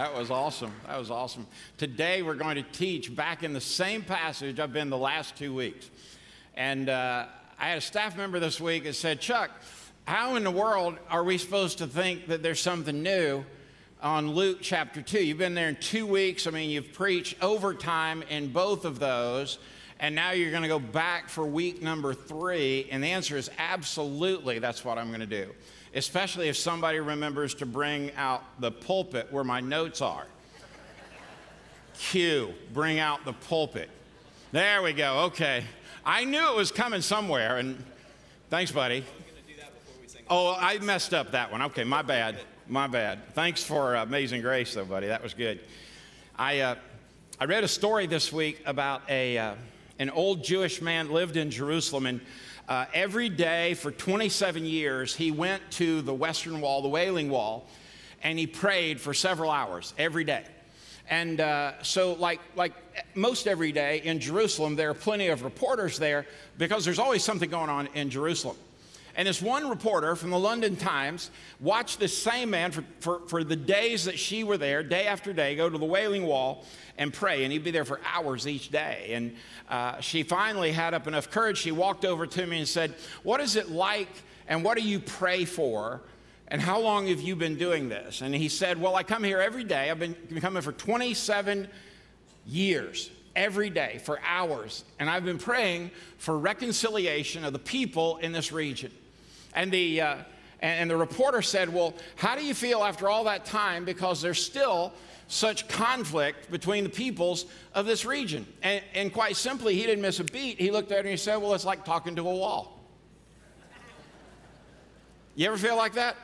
That was awesome. That was awesome. Today we're going to teach back in the same passage I've been the last two weeks. And uh, I had a staff member this week that said, Chuck, how in the world are we supposed to think that there's something new on Luke chapter 2? You've been there in two weeks. I mean, you've preached overtime in both of those. And now you're going to go back for week number three. And the answer is absolutely that's what I'm going to do especially if somebody remembers to bring out the pulpit where my notes are. Q, bring out the pulpit. There we go. Okay. I knew it was coming somewhere, and thanks, buddy. Oh, I messed up that one. Okay, my bad. My bad. Thanks for uh, Amazing Grace, though, buddy. That was good. I, uh, I read a story this week about a, uh, an old Jewish man lived in Jerusalem, and uh, every day for 27 years, he went to the Western Wall, the Wailing Wall, and he prayed for several hours every day. And uh, so, like, like most every day in Jerusalem, there are plenty of reporters there because there's always something going on in Jerusalem. And this one reporter from the London Times watched this same man for, for, for, the days that she were there, day after day, go to the Wailing Wall and pray. And he'd be there for hours each day. And uh, she finally had up enough courage. She walked over to me and said, What is it like and what do you pray for? And how long have you been doing this? And he said, Well, I come here every day. I've been coming for 27 years every day for hours. And I've been praying for reconciliation of the people in this region. And the, uh, and the reporter said, Well, how do you feel after all that time? Because there's still such conflict between the peoples of this region. And, and quite simply, he didn't miss a beat. He looked at it and he said, Well, it's like talking to a wall. You ever feel like that?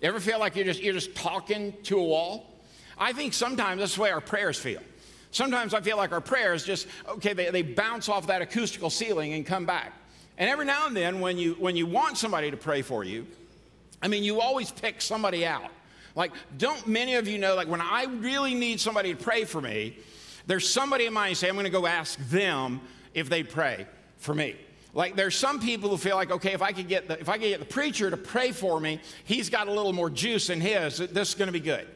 You ever feel like you're just, you're just talking to a wall? I think sometimes that's the way our prayers feel. Sometimes I feel like our prayers just, okay, they, they bounce off that acoustical ceiling and come back. And every now and then, when you, when you want somebody to pray for you, I mean, you always pick somebody out. Like, don't many of you know, like, when I really need somebody to pray for me, there's somebody in mind say, I'm to go ask them if they pray for me. Like there's some people who feel like, okay, if I could get the, if I could get the preacher to pray for me, he's got a little more juice in his. This is going to be good.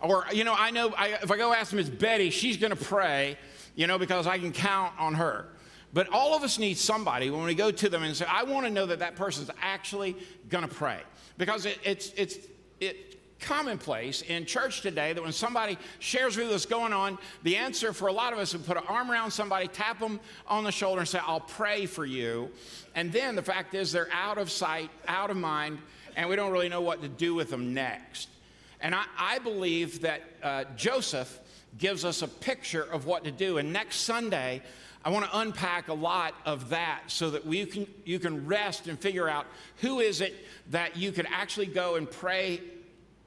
Or you know, I know I, if I go ask Miss Betty, she's going to pray, you know, because I can count on her. But all of us need somebody when we go to them and say, I want to know that that person's actually going to pray. Because it, it's, it's it, commonplace in church today that when somebody shares with us what's going on, the answer for a lot of us is put an arm around somebody, tap them on the shoulder, and say, I'll pray for you. And then the fact is, they're out of sight, out of mind, and we don't really know what to do with them next. And I, I believe that uh, Joseph gives us a picture of what to do. And next Sunday, I want to unpack a lot of that so that we can, you can rest and figure out who is it that you could actually go and pray,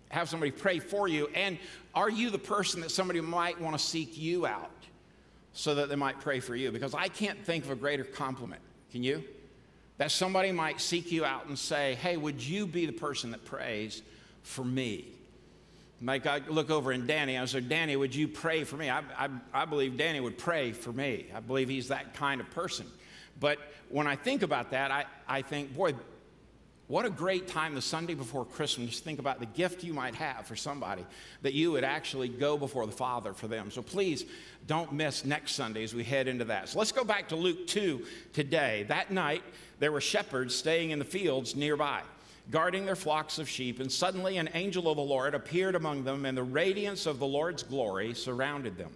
have somebody pray for you, and are you the person that somebody might want to seek you out so that they might pray for you? Because I can't think of a greater compliment. Can you? That somebody might seek you out and say, hey, would you be the person that prays for me? Like I look over in Danny, I said, Danny, would you pray for me? I, I, I believe Danny would pray for me. I believe he's that kind of person. But when I think about that, I, I think, boy, what a great time the Sunday before Christmas. Think about the gift you might have for somebody that you would actually go before the Father for them. So please don't miss next Sunday as we head into that. So let's go back to Luke 2 today. That night, there were shepherds staying in the fields nearby guarding their flocks of sheep, and suddenly an angel of the Lord appeared among them, and the radiance of the Lord's glory surrounded them.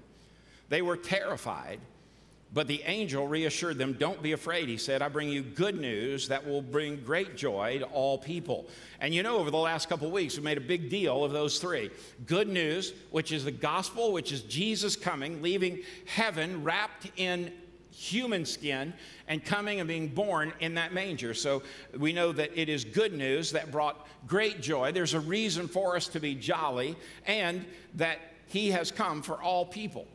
They were terrified, but the angel reassured them, Don't be afraid. He said, I bring you good news that will bring great joy to all people. And you know, over the last couple weeks, we made a big deal of those three good news, which is the gospel, which is Jesus coming, leaving heaven wrapped in human skin and coming and being born in that manger. So we know that it is good news that brought great joy. There's a reason for us to be jolly, and that He has come for all people.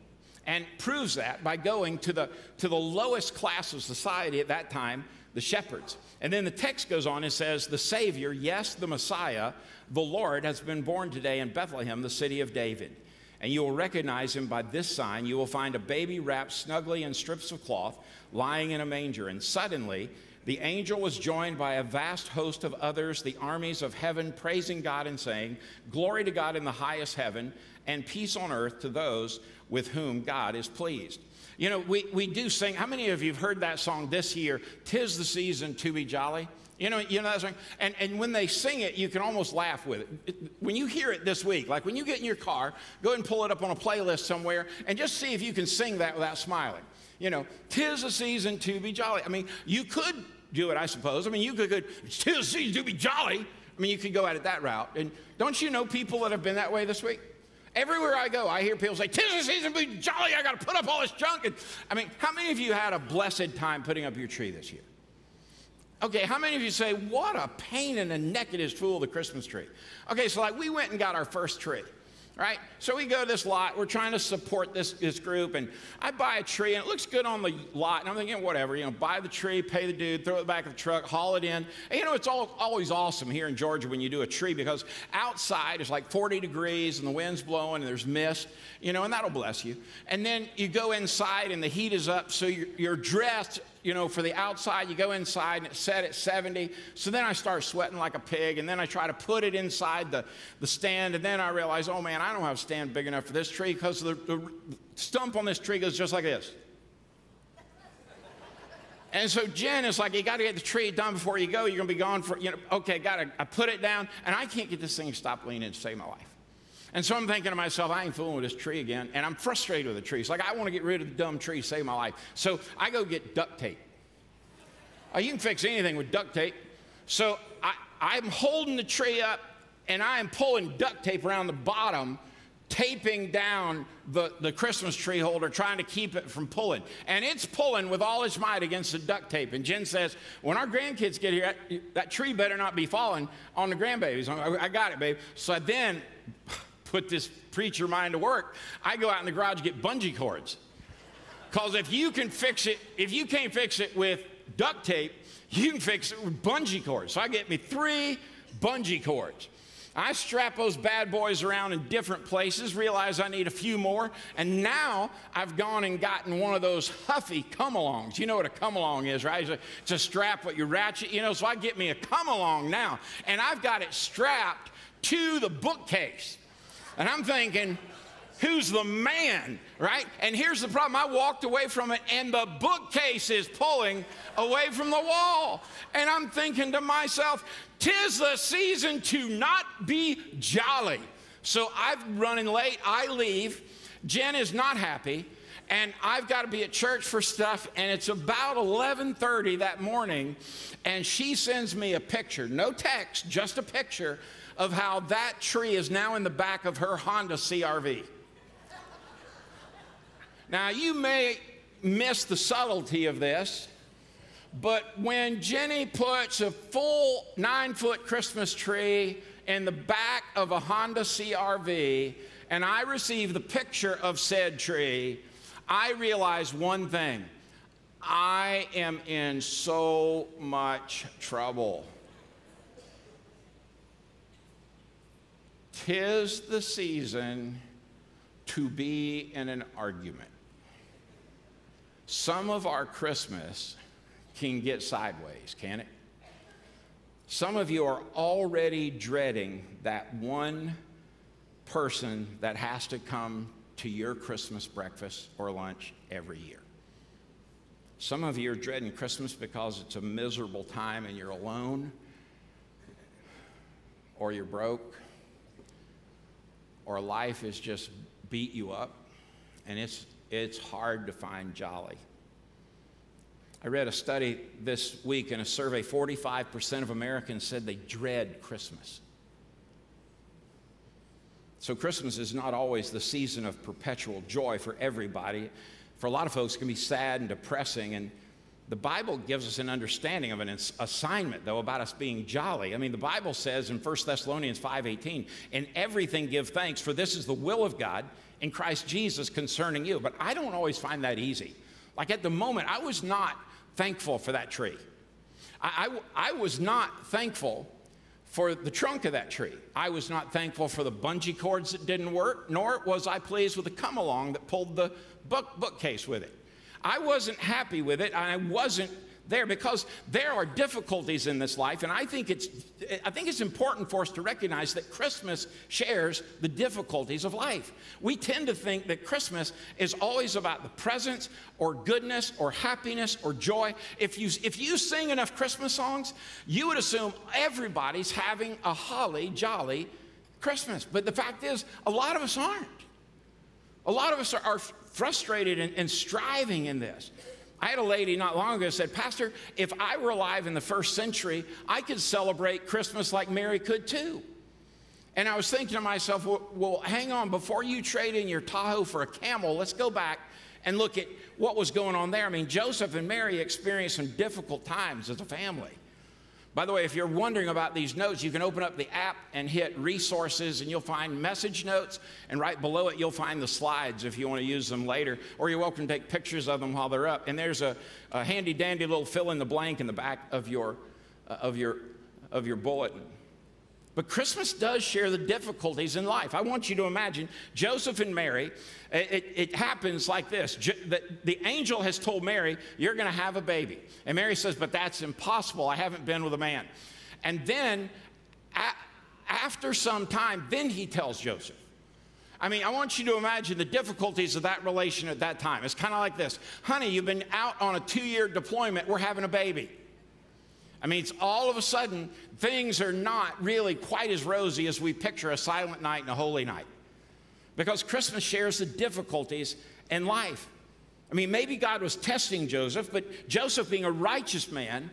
And proves that by going to the, to the lowest class of society at that time, the shepherds. And then the text goes on and says, The Savior, yes, the Messiah, the Lord, has been born today in Bethlehem, the city of David and you will recognize him by this sign. You will find a baby wrapped snugly in strips of cloth, lying in a manger. And suddenly the angel was joined by a vast host of others, the armies of heaven, praising God and saying, Glory to God in the highest heaven, and peace on earth to those with whom God is pleased. You know, we, we do sing. How many of you have heard that song this year? Tis the season to be jolly. You know, you know that song? And, and when they sing it, you can almost laugh with it. it. When you hear it this week, like when you get in your car, go and pull it up on a playlist somewhere and just see if you can sing that without smiling. You know, tis a season to be jolly. I mean, you could do it, I suppose. I mean, you could, could tis a season to be jolly. I mean, you could go at it that route. And don't you know people that have been that way this week? Everywhere I go, I hear people say, Tis the season to be jolly. I got to put up all this junk. And, I mean, how many of you had a blessed time putting up your tree this year? Okay, how many of you say, what a pain in the neck it is to fool the Christmas tree? Okay, so like we went and got our first tree right? So we go to this lot. We're trying to support this, this group, and I buy a tree, and it looks good on the lot. And I'm thinking, whatever, you know, buy the tree, pay the dude, throw it back of the truck, haul it in. And, you know, it's all, always awesome here in Georgia when you do a tree because outside it's like 40 degrees and the wind's blowing and there's mist, you know, and that'll bless you. And then you go inside and the heat is up, so you're, you're dressed you know, for the outside, you go inside and it's set at 70. So then I start sweating like a pig, and then I try to put it inside the, the stand, and then I realize, oh man, I don't have a stand big enough for this tree because the, the stump on this tree goes just like this. And so Jen is like, you got to get the tree done before you go. You're going to be gone for, you know, okay, got to, I put it down, and I can't get this thing to stop leaning to save my life. And so I'm thinking to myself, I ain't fooling with this tree again. And I'm frustrated with the tree. It's like, I want to get rid of the dumb tree, save my life. So I go get duct tape. Oh, you can fix anything with duct tape. So I, I'm holding the tree up and I am pulling duct tape around the bottom, taping down the, the Christmas tree holder, trying to keep it from pulling. And it's pulling with all its might against the duct tape. And Jen says, When our grandkids get here, that, that tree better not be falling on the grandbabies. I, I got it, babe. So then put this preacher mind to work, I go out in the garage get bungee cords. Because if you can fix it, if you can't fix it with duct tape, you can fix it with bungee cords. So I get me three bungee cords. I strap those bad boys around in different places, realize I need a few more, and now I've gone and gotten one of those huffy come alongs. You know what a come along is, right? It's a, it's a strap what you ratchet, you know, so I get me a come along now, and I've got it strapped to the bookcase. And I'm thinking, who's the man, right? And here's the problem I walked away from it, and the bookcase is pulling away from the wall. And I'm thinking to myself, tis the season to not be jolly. So I'm running late, I leave. Jen is not happy and I've got to be at church for stuff and it's about 11:30 that morning and she sends me a picture no text just a picture of how that tree is now in the back of her Honda CRV. now, you may miss the subtlety of this, but when Jenny puts a full nine foot Christmas tree in the back of a Honda CRV, and I receive the picture of said tree, I realize one thing I am in so much trouble. Tis the season to be in an argument. Some of our Christmas can get sideways, can it? Some of you are already dreading that one person that has to come to your Christmas breakfast or lunch every year. Some of you are dreading Christmas because it's a miserable time and you're alone, or you're broke, or life has just beat you up, and it's, it's hard to find jolly. I read a study this week in a survey 45% of Americans said they dread Christmas. So, Christmas is not always the season of perpetual joy for everybody. For a lot of folks, it can be sad and depressing. And the Bible gives us an understanding of an assignment, though, about us being jolly. I mean, the Bible says in 1 Thessalonians 5:18, "In everything give thanks, for this is the will of God in Christ Jesus concerning you." But I don't always find that easy. Like at the moment, I was not thankful for that tree. I, I, I was not thankful for the trunk of that tree. I was not thankful for the bungee cords that didn't work, nor was I pleased with the come along that pulled the book, bookcase with it. I wasn't happy with it. I wasn't there because there are difficulties in this life and I think it's I think it's important for us to recognize that Christmas shares the difficulties of life. We tend to think that Christmas is always about the presents or goodness or happiness or joy. If you if you sing enough Christmas songs, you would assume everybody's having a holly jolly Christmas. But the fact is a lot of us aren't. A lot of us are, are frustrated and, and striving in this. I had a lady not long ago said, Pastor, if I were alive in the first century, I could celebrate Christmas like Mary could too. And I was thinking to myself, well, well, hang on, before you trade in your Tahoe for a camel, let's go back and look at what was going on there. I mean, Joseph and Mary experienced some difficult times as a family. By the way, if you're wondering about these notes, you can open up the app and hit resources, and you'll find message notes. And right below it, you'll find the slides if you want to use them later. Or you're welcome to take pictures of them while they're up. And there's a, a handy dandy little fill in the blank in the back of your, uh, of your, of your bulletin. But Christmas does share the difficulties in life. I want you to imagine Joseph and Mary. It, it happens like this the, the angel has told Mary, You're going to have a baby. And Mary says, But that's impossible. I haven't been with a man. And then, a, after some time, then he tells Joseph. I mean, I want you to imagine the difficulties of that relation at that time. It's kind of like this Honey, you've been out on a two year deployment, we're having a baby. I mean, it's all of a sudden, things are not really quite as rosy as we picture a silent night and a holy night. Because Christmas shares the difficulties in life. I mean, maybe God was testing Joseph, but Joseph, being a righteous man,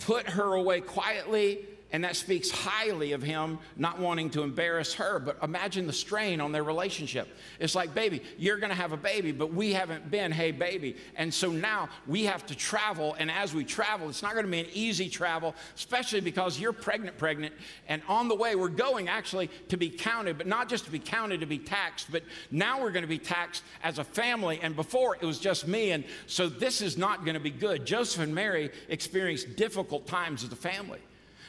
put her away quietly and that speaks highly of him not wanting to embarrass her. But imagine the strain on their relationship. It's like, baby, you're going to have a baby, but we haven't been, hey, baby. And so now we have to travel. And as we travel, it's not going to be an easy travel, especially because you're pregnant, pregnant. And on the way, we're going actually to be counted, but not just to be counted, to be taxed, but now we're going to be taxed as a family. And before it was just me. And so this is not going to be good. Joseph and Mary experienced difficult times as a family.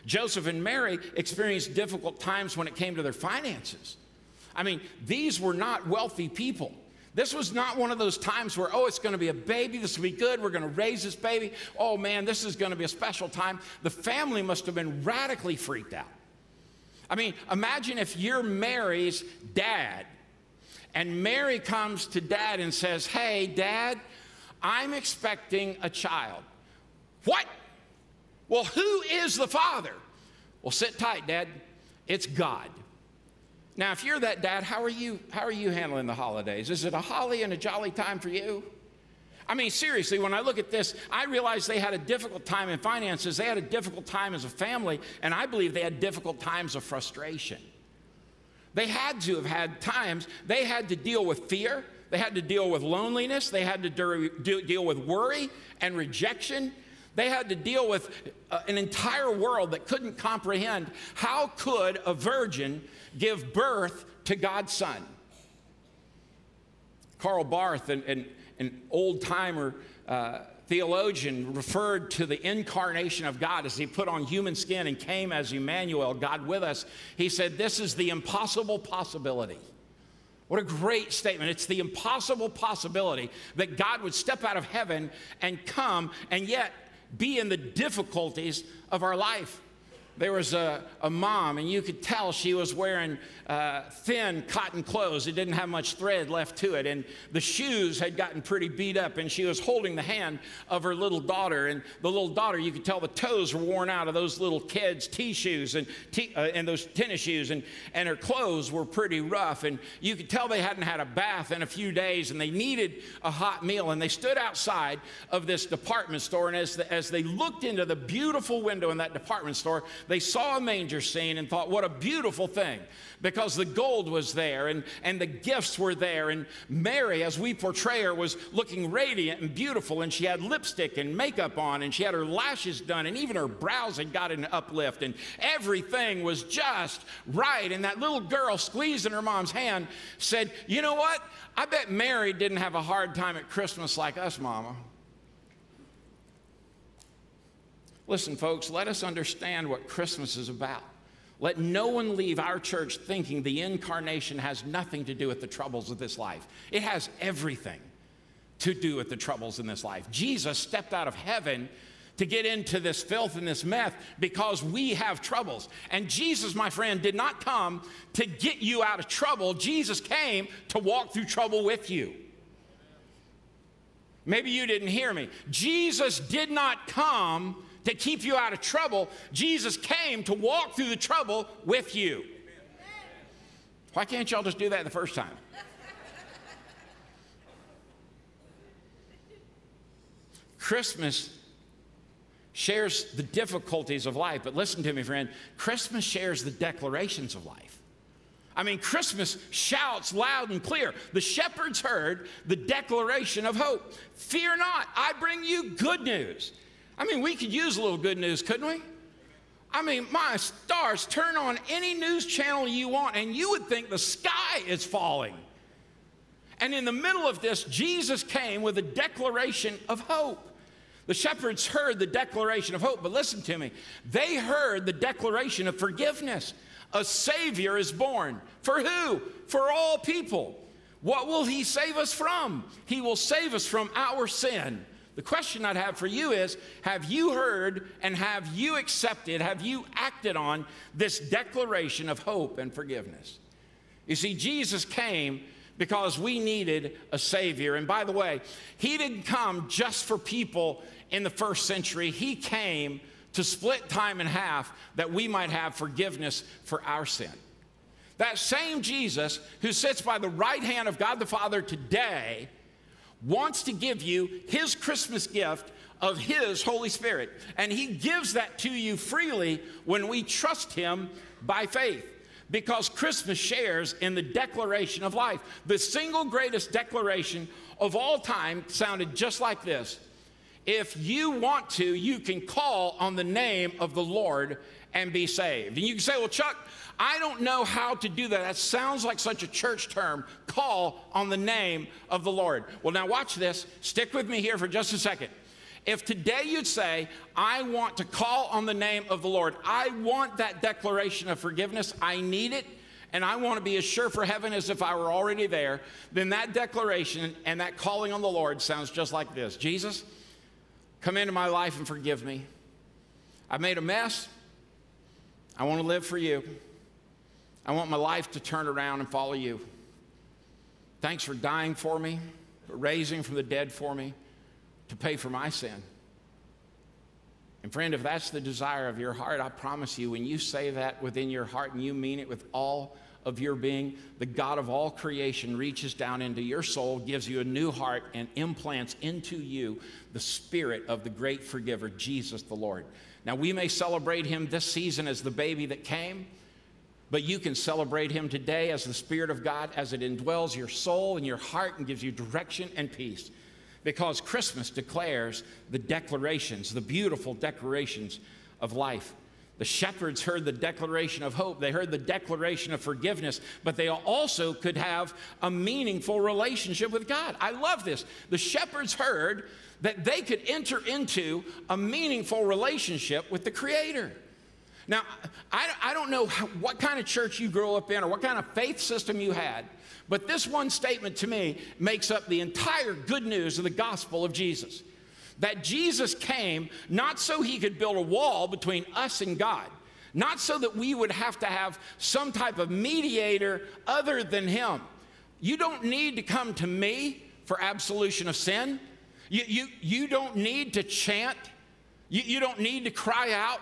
Joseph and Mary experienced difficult times when it came to their finances. I mean, these were not wealthy people. This was not one of those times where, oh, it's going to be a baby. This will be good. We're going to raise this baby. Oh, man, this is going to be a special time. The family must have been radically freaked out. I mean, imagine if you're Mary's dad, and Mary comes to dad and says, Hey, dad, I'm expecting a child. What? Well, who is the Father? Well, sit tight, Dad. It's God. Now, if you're that dad, how are you, how are you handling the holidays? Is it a holly and a jolly time for you? I mean, seriously, when I look at this, I realize they had a difficult time in finances. They had a difficult time as a family, and I believe they had difficult times of frustration. They had to have had times, they had to deal with fear, they had to deal with loneliness, they had to deal with worry and rejection they had to deal with uh, an entire world that couldn't comprehend how could a virgin give birth to God's son. Karl Barth, an, an, an old timer uh, theologian, referred to the incarnation of God as he put on human skin and came as Emmanuel, God with us. He said, This is the impossible possibility. What a great statement. It's the impossible possibility that God would step out of heaven and come, and yet be in the difficulties of our life. There was a, a mom, and you could tell she was wearing uh, thin cotton clothes. It didn't have much thread left to it. And the shoes had gotten pretty beat up, and she was holding the hand of her little daughter. And the little daughter, you could tell the toes were worn out of those little kids' T shoes and, uh, and those tennis shoes, and, and her clothes were pretty rough. And you could tell they hadn't had a bath in a few days, and they needed a hot meal. And they stood outside of this department store, and as, the, as they looked into the beautiful window in that department store, they saw a manger scene and thought, what a beautiful thing because the gold was there and, and the gifts were there. And Mary, as we portray her, was looking radiant and beautiful, and she had lipstick and makeup on, and she had her lashes done, and even her brows had got an uplift, and everything was just right. And that little girl, squeezing her mom's hand, said, You know what? I bet Mary didn't have a hard time at Christmas like us, Mama. Listen, folks, let us understand what Christmas is about. Let no one leave our church thinking the incarnation has nothing to do with the troubles of this life. It has everything to do with the troubles in this life. Jesus stepped out of heaven to get into this filth and this meth because we have troubles. And Jesus, my friend, did not come to get you out of trouble. Jesus came to walk through trouble with you. Maybe you didn't hear me. Jesus did not come to keep you out of trouble. Jesus came to walk through the trouble with you. Why can't y'all just do that the first time? Christmas shares the difficulties of life, but listen to me, friend. Christmas shares the declarations of life. I mean, Christmas shouts loud and clear. The shepherds heard the declaration of hope. Fear not, I bring you good news. I mean, we could use a little good news, couldn't we? I mean, my stars, turn on any news channel you want, and you would think the sky is falling. And in the middle of this, Jesus came with a declaration of hope. The shepherds heard the declaration of hope, but listen to me. They heard the declaration of forgiveness. A Savior is born. For who? For all people. What will He save us from? He will save us from our sin. The question I'd have for you is Have you heard and have you accepted, have you acted on this declaration of hope and forgiveness? You see, Jesus came because we needed a Savior. And by the way, He didn't come just for people in the first century, He came to split time in half that we might have forgiveness for our sin. That same Jesus who sits by the right hand of God the Father today wants to give you his Christmas gift of his Holy Spirit. And he gives that to you freely when we trust him by faith. Because Christmas shares in the declaration of life. The single greatest declaration of all time sounded just like this if you want to, you can call on the name of the Lord and be saved. And you can say, well, Chuck, I don't know how to do that. That sounds like such a church term. Call on the name of the Lord. Well, now watch this. Stick with me here for just a second. If today you'd say, I want to call on the name of the Lord, I want that declaration of forgiveness, I need it, and I want to be as sure for heaven as if I were already there, then that declaration and that calling on the Lord sounds just like this Jesus, Come into my life and forgive me. I've made a mess. I want to live for you. I want my life to turn around and follow you. Thanks for dying for me, for raising from the dead for me, to pay for my sin. And friend, if that's the desire of your heart, I promise you, when you say that within your heart and you mean it with all of your being, the God of all creation reaches down into your soul, gives you a new heart, and implants into you the spirit of the great forgiver, Jesus the Lord. Now, we may celebrate him this season as the baby that came, but you can celebrate him today as the Spirit of God as it indwells your soul and your heart and gives you direction and peace. Because Christmas declares the declarations, the beautiful declarations of life. The shepherds heard the declaration of hope, they heard the declaration of forgiveness, but they also could have a meaningful relationship with God. I love this. The shepherds heard that they could enter into a meaningful relationship with the Creator. Now, I, I don't know what kind of church you grew up in or what kind of faith system you had, but this one statement to me makes up the entire good news of the gospel of Jesus that Jesus came not so he could build a wall between us and God, not so that we would have to have some type of mediator other than him. You don't need to come to me for absolution of sin. You, you, you don't need to chant. You, you don't need to cry out.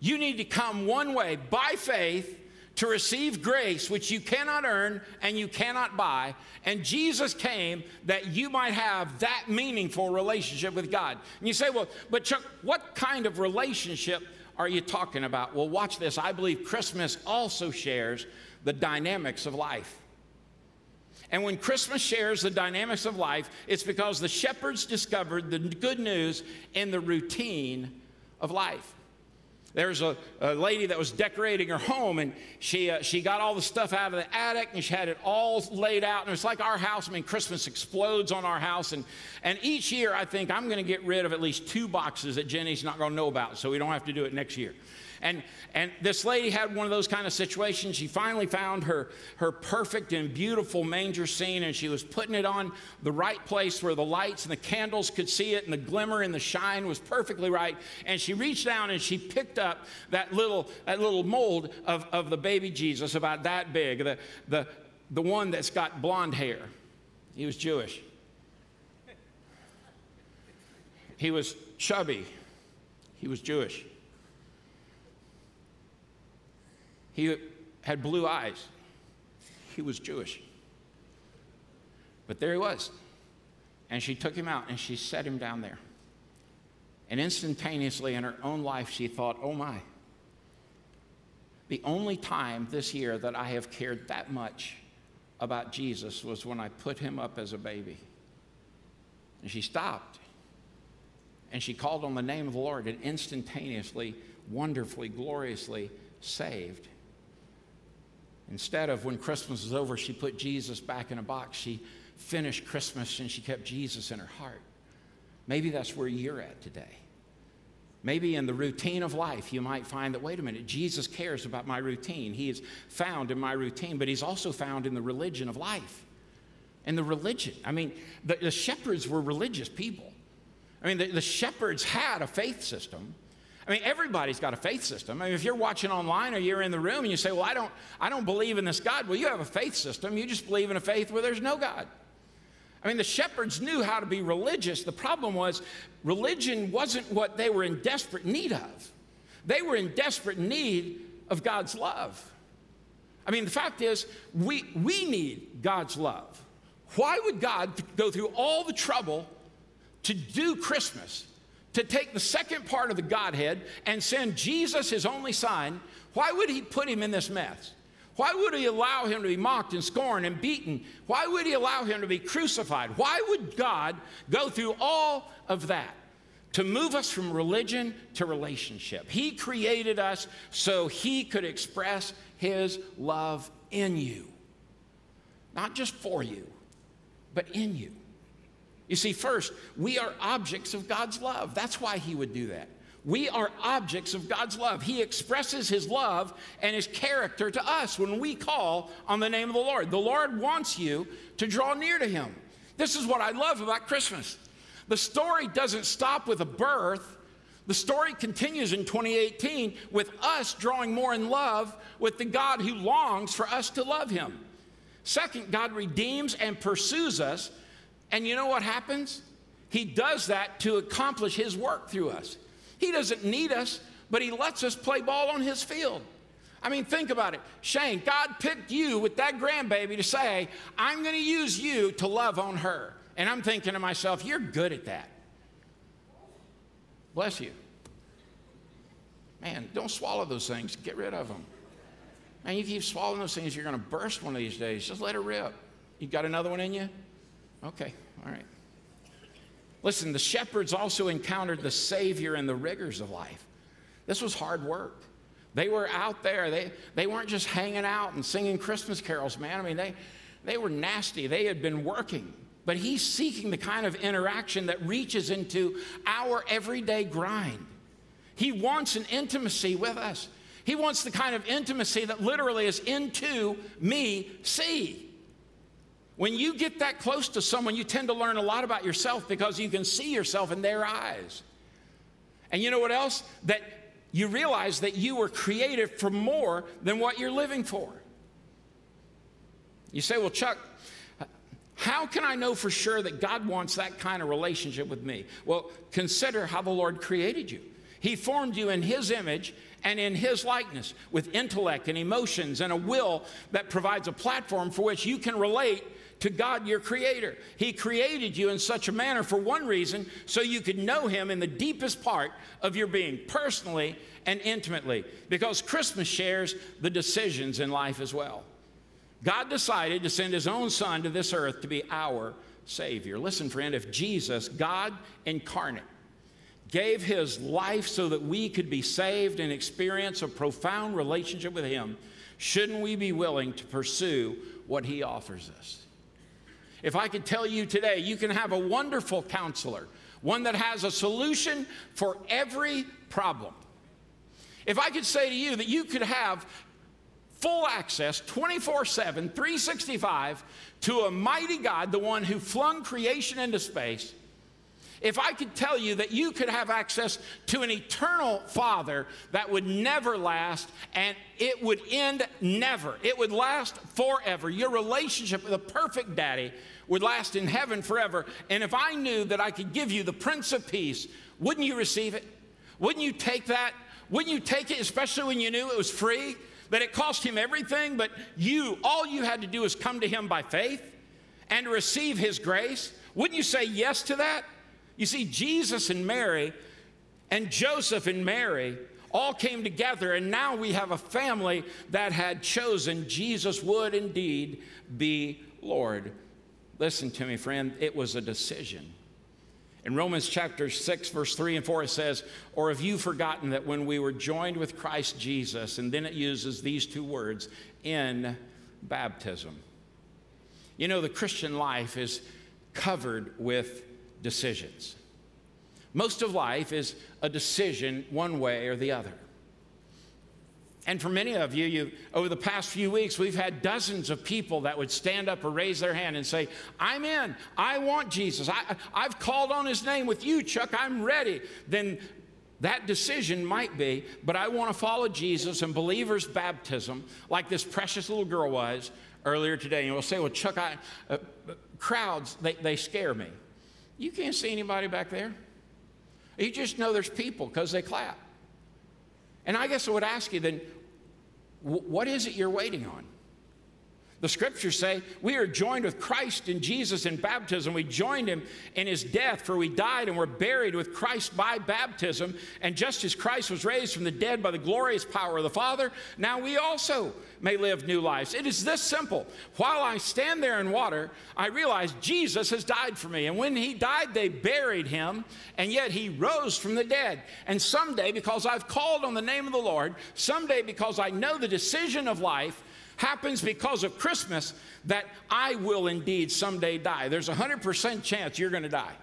You need to come one way by faith to receive grace which you cannot earn and you cannot buy. And Jesus came that you might have that meaningful relationship with God. And you say, well, but Chuck, what kind of relationship are you talking about? Well, watch this. I believe Christmas also shares the dynamics of life. And when Christmas shares the dynamics of life, it's because the shepherds discovered the good news in the routine of life. There's a, a, lady that was decorating her home, and she, uh, she got all the stuff out of the attic, and she had it all laid out. And it's like our house. I mean, Christmas explodes on our house. And, and each year, I think I'm going to get rid of at least two boxes that Jenny's not going to know about, so we don't have to do it next year. And, and this lady had one of those kind of situations. She finally found her, her perfect and beautiful manger scene, and she was putting it on the right place where the lights and the candles could see it, and the glimmer and the shine was perfectly right. And she reached down and she picked up that little, that little mold of, of the baby Jesus, about that big, the, the, the one that's got blonde hair. He was Jewish. He was chubby. He was Jewish. He had blue eyes. He was Jewish. But there he was. And she took him out and she set him down there. And instantaneously in her own life, she thought, oh my, the only time this year that I have cared that much about Jesus was when I put him up as a baby. And she stopped and she called on the name of the Lord and instantaneously, wonderfully, gloriously saved. Instead of when Christmas was over, she put Jesus back in a box, she finished Christmas and she kept Jesus in her heart. Maybe that's where you're at today. Maybe in the routine of life, you might find that, wait a minute, Jesus cares about my routine. He is found in my routine, but he's also found in the religion of life. And the religion, I mean, the, the shepherds were religious people. I mean, the, the shepherds had a faith system. I mean, everybody's got a faith system. I mean, if you're watching online or you're in the room and you say, Well, I don't, I don't believe in this God, well, you have a faith system. You just believe in a faith where there's no God. I mean, the shepherds knew how to be religious. The problem was, religion wasn't what they were in desperate need of. They were in desperate need of God's love. I mean, the fact is, we, we need God's love. Why would God go through all the trouble to do Christmas, to take the second part of the Godhead and send Jesus, his only son? Why would he put him in this mess? Why would he allow him to be mocked and scorned and beaten? Why would he allow him to be crucified? Why would God go through all of that? To move us from religion to relationship. He created us so he could express his love in you. Not just for you, but in you. You see, first, we are objects of God's love. That's why he would do that. We are objects of God's love. He expresses His love and His character to us when we call on the name of the Lord. The Lord wants you to draw near to Him. This is what I love about Christmas. The story doesn't stop with a birth, the story continues in 2018 with us drawing more in love with the God who longs for us to love Him. Second, God redeems and pursues us. And you know what happens? He does that to accomplish His work through us. He doesn't need us, but He lets us play ball on His field. I mean, think about it. Shane, God picked you with that grandbaby to say, I'm going to use you to love on her. And I'm thinking to myself, you're good at that. Bless you. Man, don't swallow those things. Get rid of them. Man, you keep swallowing those things, you're going to burst one of these days. Just let it rip. You got another one in you? Okay, all right. Listen, the shepherds also encountered the Savior in the rigors of life. This was hard work. They were out there. They, they weren't just hanging out and singing Christmas carols, man. I mean, they, they were nasty. They had been working. But he's seeking the kind of interaction that reaches into our everyday grind. He wants an intimacy with us. He wants the kind of intimacy that literally is into me, see. When you get that close to someone, you tend to learn a lot about yourself because you can see yourself in their eyes. And you know what else? That you realize that you were created for more than what you're living for. You say, well, Chuck, how can I know for sure that God wants that kind of relationship with me? Well, consider how the Lord created you. He formed you in His image and in His likeness with intellect and emotions and a will that provides a platform for which you can relate to God, your creator. He created you in such a manner for one reason, so you could know Him in the deepest part of your being, personally and intimately, because Christmas shares the decisions in life as well. God decided to send His own Son to this earth to be our Savior. Listen, friend, if Jesus, God incarnate, gave His life so that we could be saved and experience a profound relationship with Him, shouldn't we be willing to pursue what He offers us? If I could tell you today, you can have a wonderful counselor, one that has a solution for every problem. If I could say to you that you could have full access 24 7, 365 to a mighty God, the one who flung creation into space, if I could tell you that you could have access to an eternal Father that would never last and it would end never, it would last forever. Your relationship with a perfect daddy would last in heaven forever. And if I knew that I could give you the Prince of Peace, wouldn't you receive it? Wouldn't you take that? Wouldn't you take it, especially when you knew it was free? That it cost him everything, but you, all you had to do is come to him by faith and receive his grace? Wouldn't you say yes to that? You see, Jesus and Mary and Joseph and Mary all came together, and now we have a family that had chosen Jesus would indeed be Lord. Listen to me, friend, it was a decision. In Romans chapter 6, verse 3 and 4, it says, Or have you forgotten that when we were joined with Christ Jesus, and then it uses these two words, in baptism. You know, the Christian life is covered with decisions. Most of life is a decision one way or the other. And for many of you, you, over the past few weeks, we've had dozens of people that would stand up or raise their hand and say, I'm in. I want Jesus. I, I've called on his name with you, Chuck. I'm ready. Then that decision might be, but I want to follow Jesus and believer's baptism, like this precious little girl was earlier today. And we'll say, Well, Chuck, I, uh, crowds, they, they scare me. You can't see anybody back there. You just know there's people because they clap. And I guess I would ask you then, what is it you're waiting on? The scriptures say we are joined with Christ in Jesus in baptism. We joined him in his death, for we died and were buried with Christ by baptism. And just as Christ was raised from the dead by the glorious power of the Father, now we also may live new lives. It is this simple. While I stand there in water, I realize Jesus has died for me. And when he died, they buried him, and yet he rose from the dead. And someday, because I've called on the name of the Lord, someday, because I know the decision of life, happens because of Christmas that I will indeed someday die. There's a 100% chance you're going to die.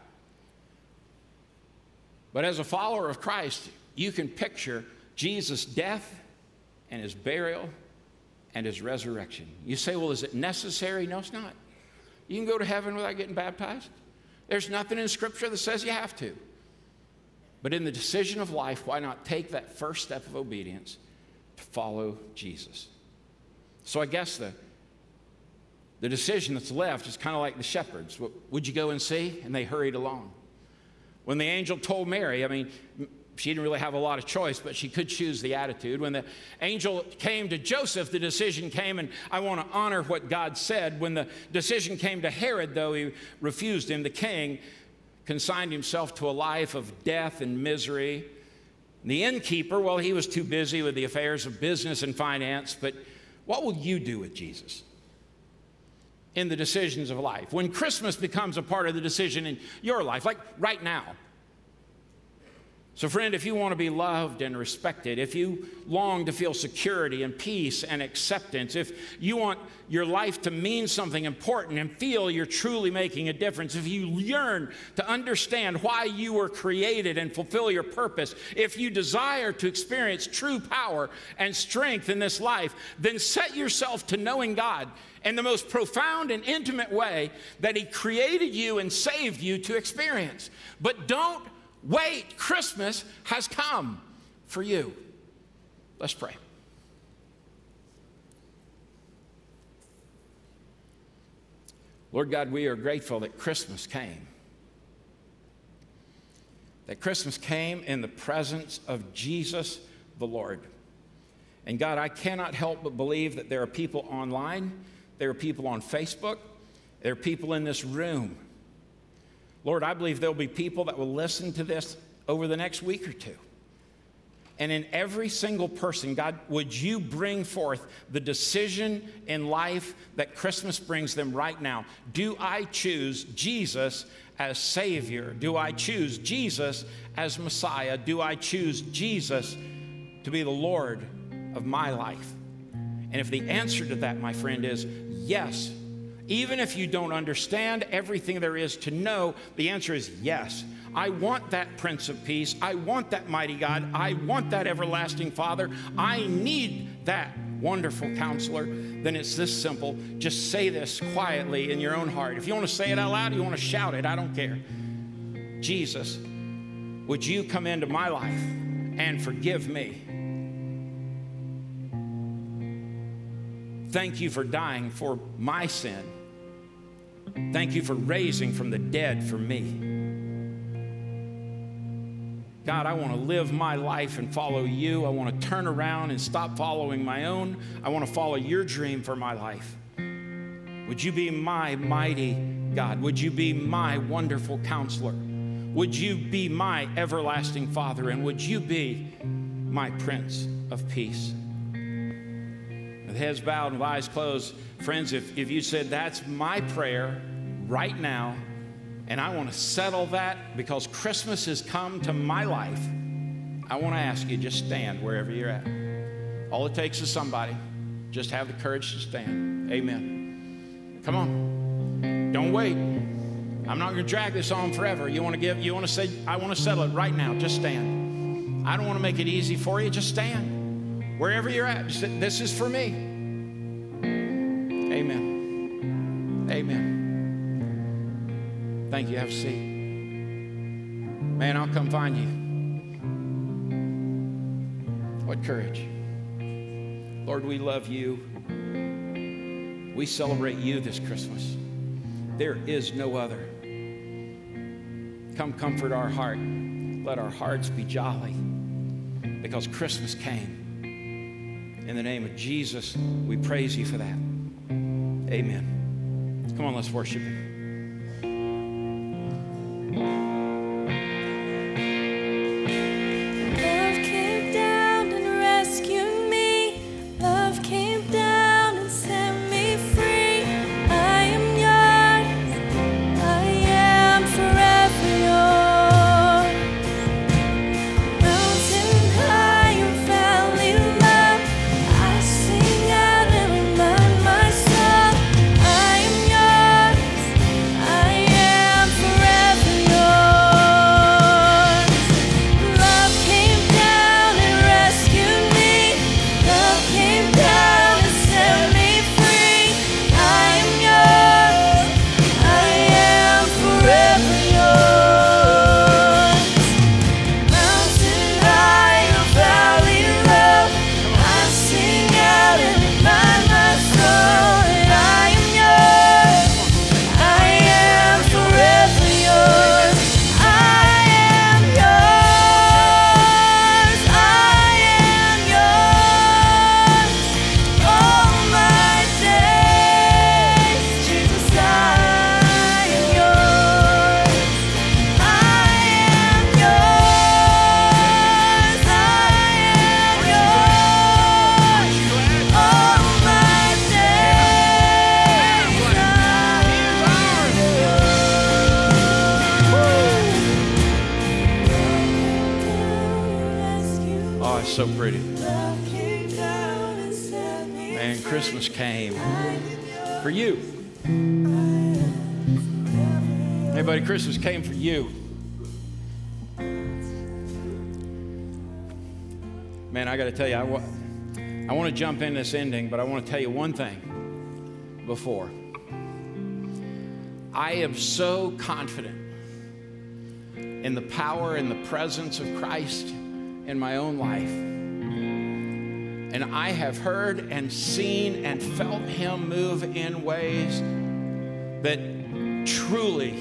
But as a follower of Christ, you can picture Jesus' death and his burial and his resurrection. You say, well, is it necessary? No, it's not. You can go to heaven without getting baptized. There's nothing in Scripture that says you have to. But in the decision of life, why not take that first step of obedience to follow Jesus? So I guess the, the decision that's left is kind of like the shepherds. Would you go and see? And they hurried along. When the angel told Mary, I mean, she didn't really have a lot of choice, but she could choose the attitude. When the angel came to Joseph, the decision came, and I want to honor what God said. When the decision came to Herod, though he refused him, the king consigned himself to a life of death and misery. The innkeeper, well, he was too busy with the affairs of business and finance, but what will you do with Jesus in the decisions of life? When Christmas becomes a part of the decision in your life, like right now, so, friend, if you want to be loved and respected, if you long to feel security and peace and acceptance, if you want your life to mean something important and feel you're truly making a difference, if you yearn to understand why you were created and fulfill your purpose, if you desire to experience true power and strength in this life, then set yourself to knowing God in the most profound and intimate way that He created you and saved you to experience. But don't Wait, Christmas has come for you. Let's pray. Lord God, we are grateful that Christmas came. That Christmas came in the presence of Jesus the Lord. And God, I cannot help but believe that there are people online, there are people on Facebook, there are people in this room Lord, I believe there'll be people that will listen to this over the next week or two. And in every single person, God, would you bring forth the decision in life that Christmas brings them right now? Do I choose Jesus as Savior? Do I choose Jesus as Messiah? Do I choose Jesus to be the Lord of my life? And if the answer to that, my friend, is yes, even if you don't understand everything there is to know, the answer is yes. I want that Prince of Peace. I want that mighty God. I want that everlasting Father. I need that wonderful counselor. Then it's this simple. Just say this quietly in your own heart. If you want to say it out loud, you want to shout it, I don't care. Jesus, would you come into my life and forgive me? Thank you for dying for my sin. Thank you for raising from the dead for me. God, I want to live my life and follow you. I want to turn around and stop following my own. I want to follow your dream for my life. Would you be my mighty God? Would you be my wonderful counselor? Would you be my everlasting Father? And would you be my Prince of Peace? With heads bowed and eyes closed, friends, if, if you said, That's my prayer right now, and I want to settle that because Christmas has come to my life, I want to ask you just stand wherever you're at. All it takes is somebody. Just have the courage to stand. Amen. Come on. Don't wait. I'm not going to drag this on forever. You want to give, you want to say, I want to settle it right now. Just stand. I don't want to make it easy for you. Just stand. Wherever you're at, this is for me. Amen. Amen. Thank you. Have a seat. Man, I'll come find you. What courage. Lord, we love you. We celebrate you this Christmas. There is no other. Come comfort our heart. Let our hearts be jolly because Christmas came. In the name of Jesus, we praise you for that. Amen. Come on, let's worship him. Christmas came for you. Everybody, Christmas came for you. Man, I got to tell you, I, wa- I want to jump in this ending, but I want to tell you one thing before. I am so confident in the power and the presence of Christ in my own life. And I have heard and seen and felt him move in ways that truly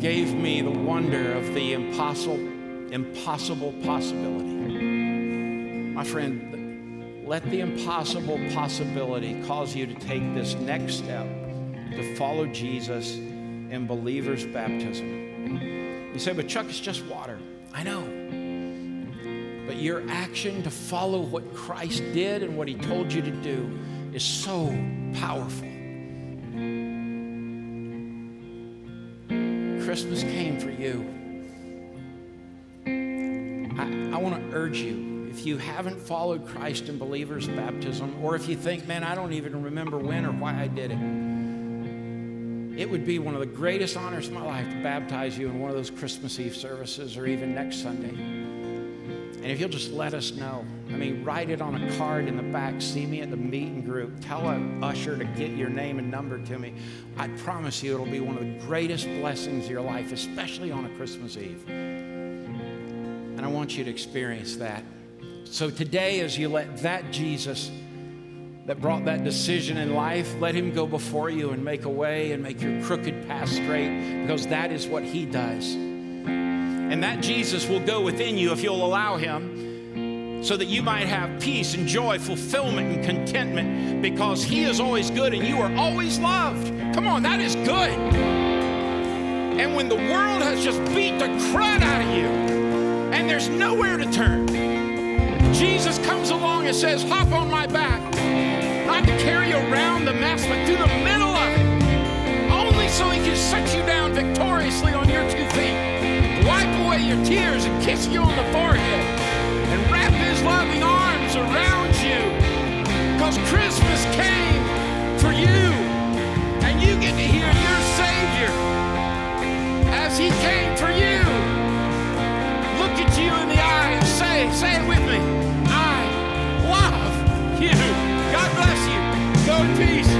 gave me the wonder of the impossible, impossible possibility. My friend, let the impossible possibility cause you to take this next step to follow Jesus in believer's baptism. You say, but Chuck, it's just water. I know. But your action to follow what Christ did and what he told you to do is so powerful. Christmas came for you. I, I want to urge you if you haven't followed Christ in believer's baptism, or if you think, man, I don't even remember when or why I did it. it would be one of the greatest honors of my life to baptize you in one of those Christmas Eve services or even next Sunday. And if you'll just let us know, I mean, write it on a card in the back, see me at the meeting group, tell an usher to get your name and number to me. I promise you it'll be one of the greatest blessings of your life, especially on a Christmas Eve. And I want you to experience that. So today, as you let that Jesus, that brought that decision in life, let him go before you and make a way and make your crooked path straight because that is what he does. And that Jesus will go within you if you'll allow him so that you might have peace and joy, fulfillment and contentment because he is always good and you are always loved. Come on, that is good. And when the world has just beat the crud out of you and there's nowhere to turn, Jesus comes along and says, Hop on my back not to carry around the mess, but through the middle of it. Only so he can set you down victoriously on your two feet, away your tears and kiss you on the forehead and wrap his loving arms around you. Because Christmas came for you and you get to hear your Savior as he came for you. Look at you in the eye and say, say it with me. I love you. God bless you. Go in peace.